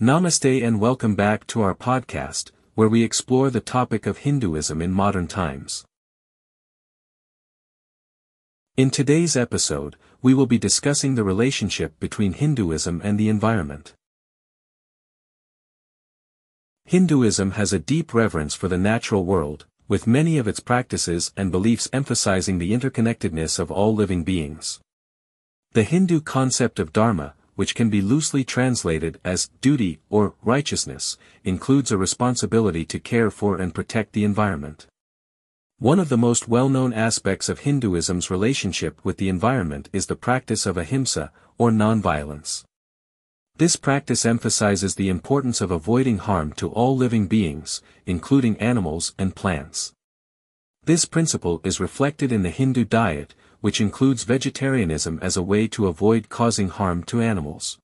Namaste and welcome back to our podcast, where we explore the topic of Hinduism in modern times. In today's episode, we will be discussing the relationship between Hinduism and the environment. Hinduism has a deep reverence for the natural world, with many of its practices and beliefs emphasizing the interconnectedness of all living beings. The Hindu concept of dharma, which can be loosely translated as duty or righteousness, includes a responsibility to care for and protect the environment. One of the most well-known aspects of Hinduism's relationship with the environment is the practice of ahimsa, or nonviolence. This practice emphasizes the importance of avoiding harm to all living beings, including animals and plants. This principle is reflected in the Hindu diet, which includes vegetarianism as a way to avoid causing harm to animals.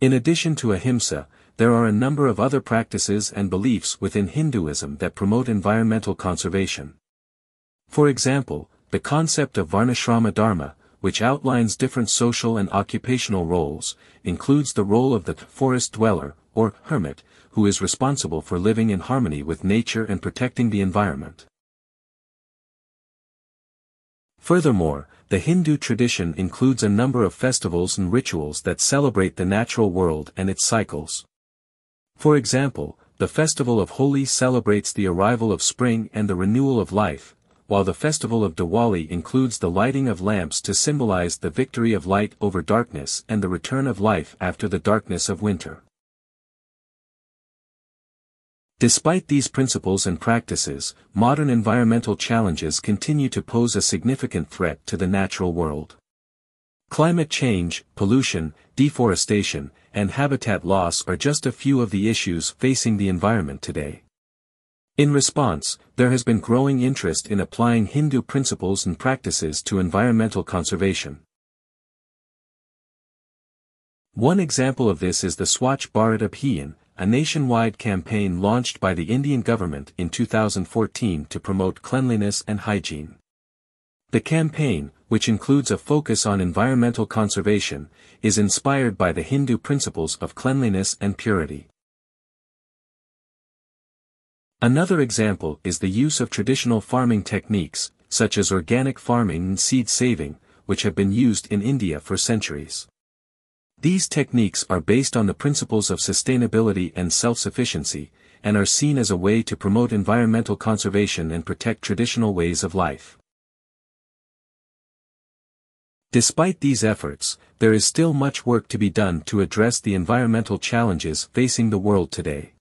In addition to ahimsa, there are a number of other practices and beliefs within Hinduism that promote environmental conservation. For example, the concept of Varnashrama Dharma, which outlines different social and occupational roles, includes the role of the forest dweller, or hermit, who is responsible for living in harmony with nature and protecting the environment. Furthermore, the Hindu tradition includes a number of festivals and rituals that celebrate the natural world and its cycles. For example, the festival of Holi celebrates the arrival of spring and the renewal of life, while the festival of Diwali includes the lighting of lamps to symbolize the victory of light over darkness and the return of life after the darkness of winter. Despite these principles and practices, modern environmental challenges continue to pose a significant threat to the natural world. Climate change, pollution, deforestation, and habitat loss are just a few of the issues facing the environment today. In response, there has been growing interest in applying Hindu principles and practices to environmental conservation. One example of this is the Swachh Bharat Abhiyan, a nationwide campaign launched by the Indian government in 2014 to promote cleanliness and hygiene. The campaign, which includes a focus on environmental conservation, is inspired by the Hindu principles of cleanliness and purity. Another example is the use of traditional farming techniques, such as organic farming and seed saving, which have been used in India for centuries. These techniques are based on the principles of sustainability and self-sufficiency, and are seen as a way to promote environmental conservation and protect traditional ways of life. Despite these efforts, there is still much work to be done to address the environmental challenges facing the world today.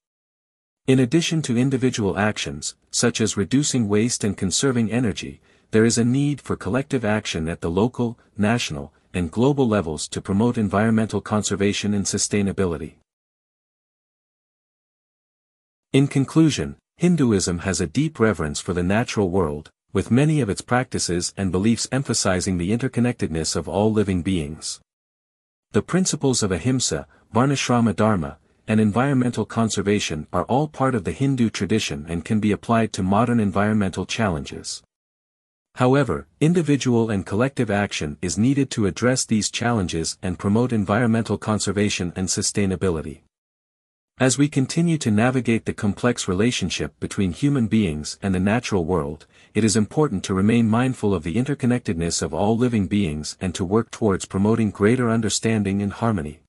In addition to individual actions, such as reducing waste and conserving energy, there is a need for collective action at the local, national, and global levels to promote environmental conservation and sustainability. In conclusion, Hinduism has a deep reverence for the natural world, with many of its practices and beliefs emphasizing the interconnectedness of all living beings. The principles of ahimsa, varnashrama dharma, and environmental conservation are all part of the Hindu tradition and can be applied to modern environmental challenges. However, individual and collective action is needed to address these challenges and promote environmental conservation and sustainability. As we continue to navigate the complex relationship between human beings and the natural world, it is important to remain mindful of the interconnectedness of all living beings and to work towards promoting greater understanding and harmony.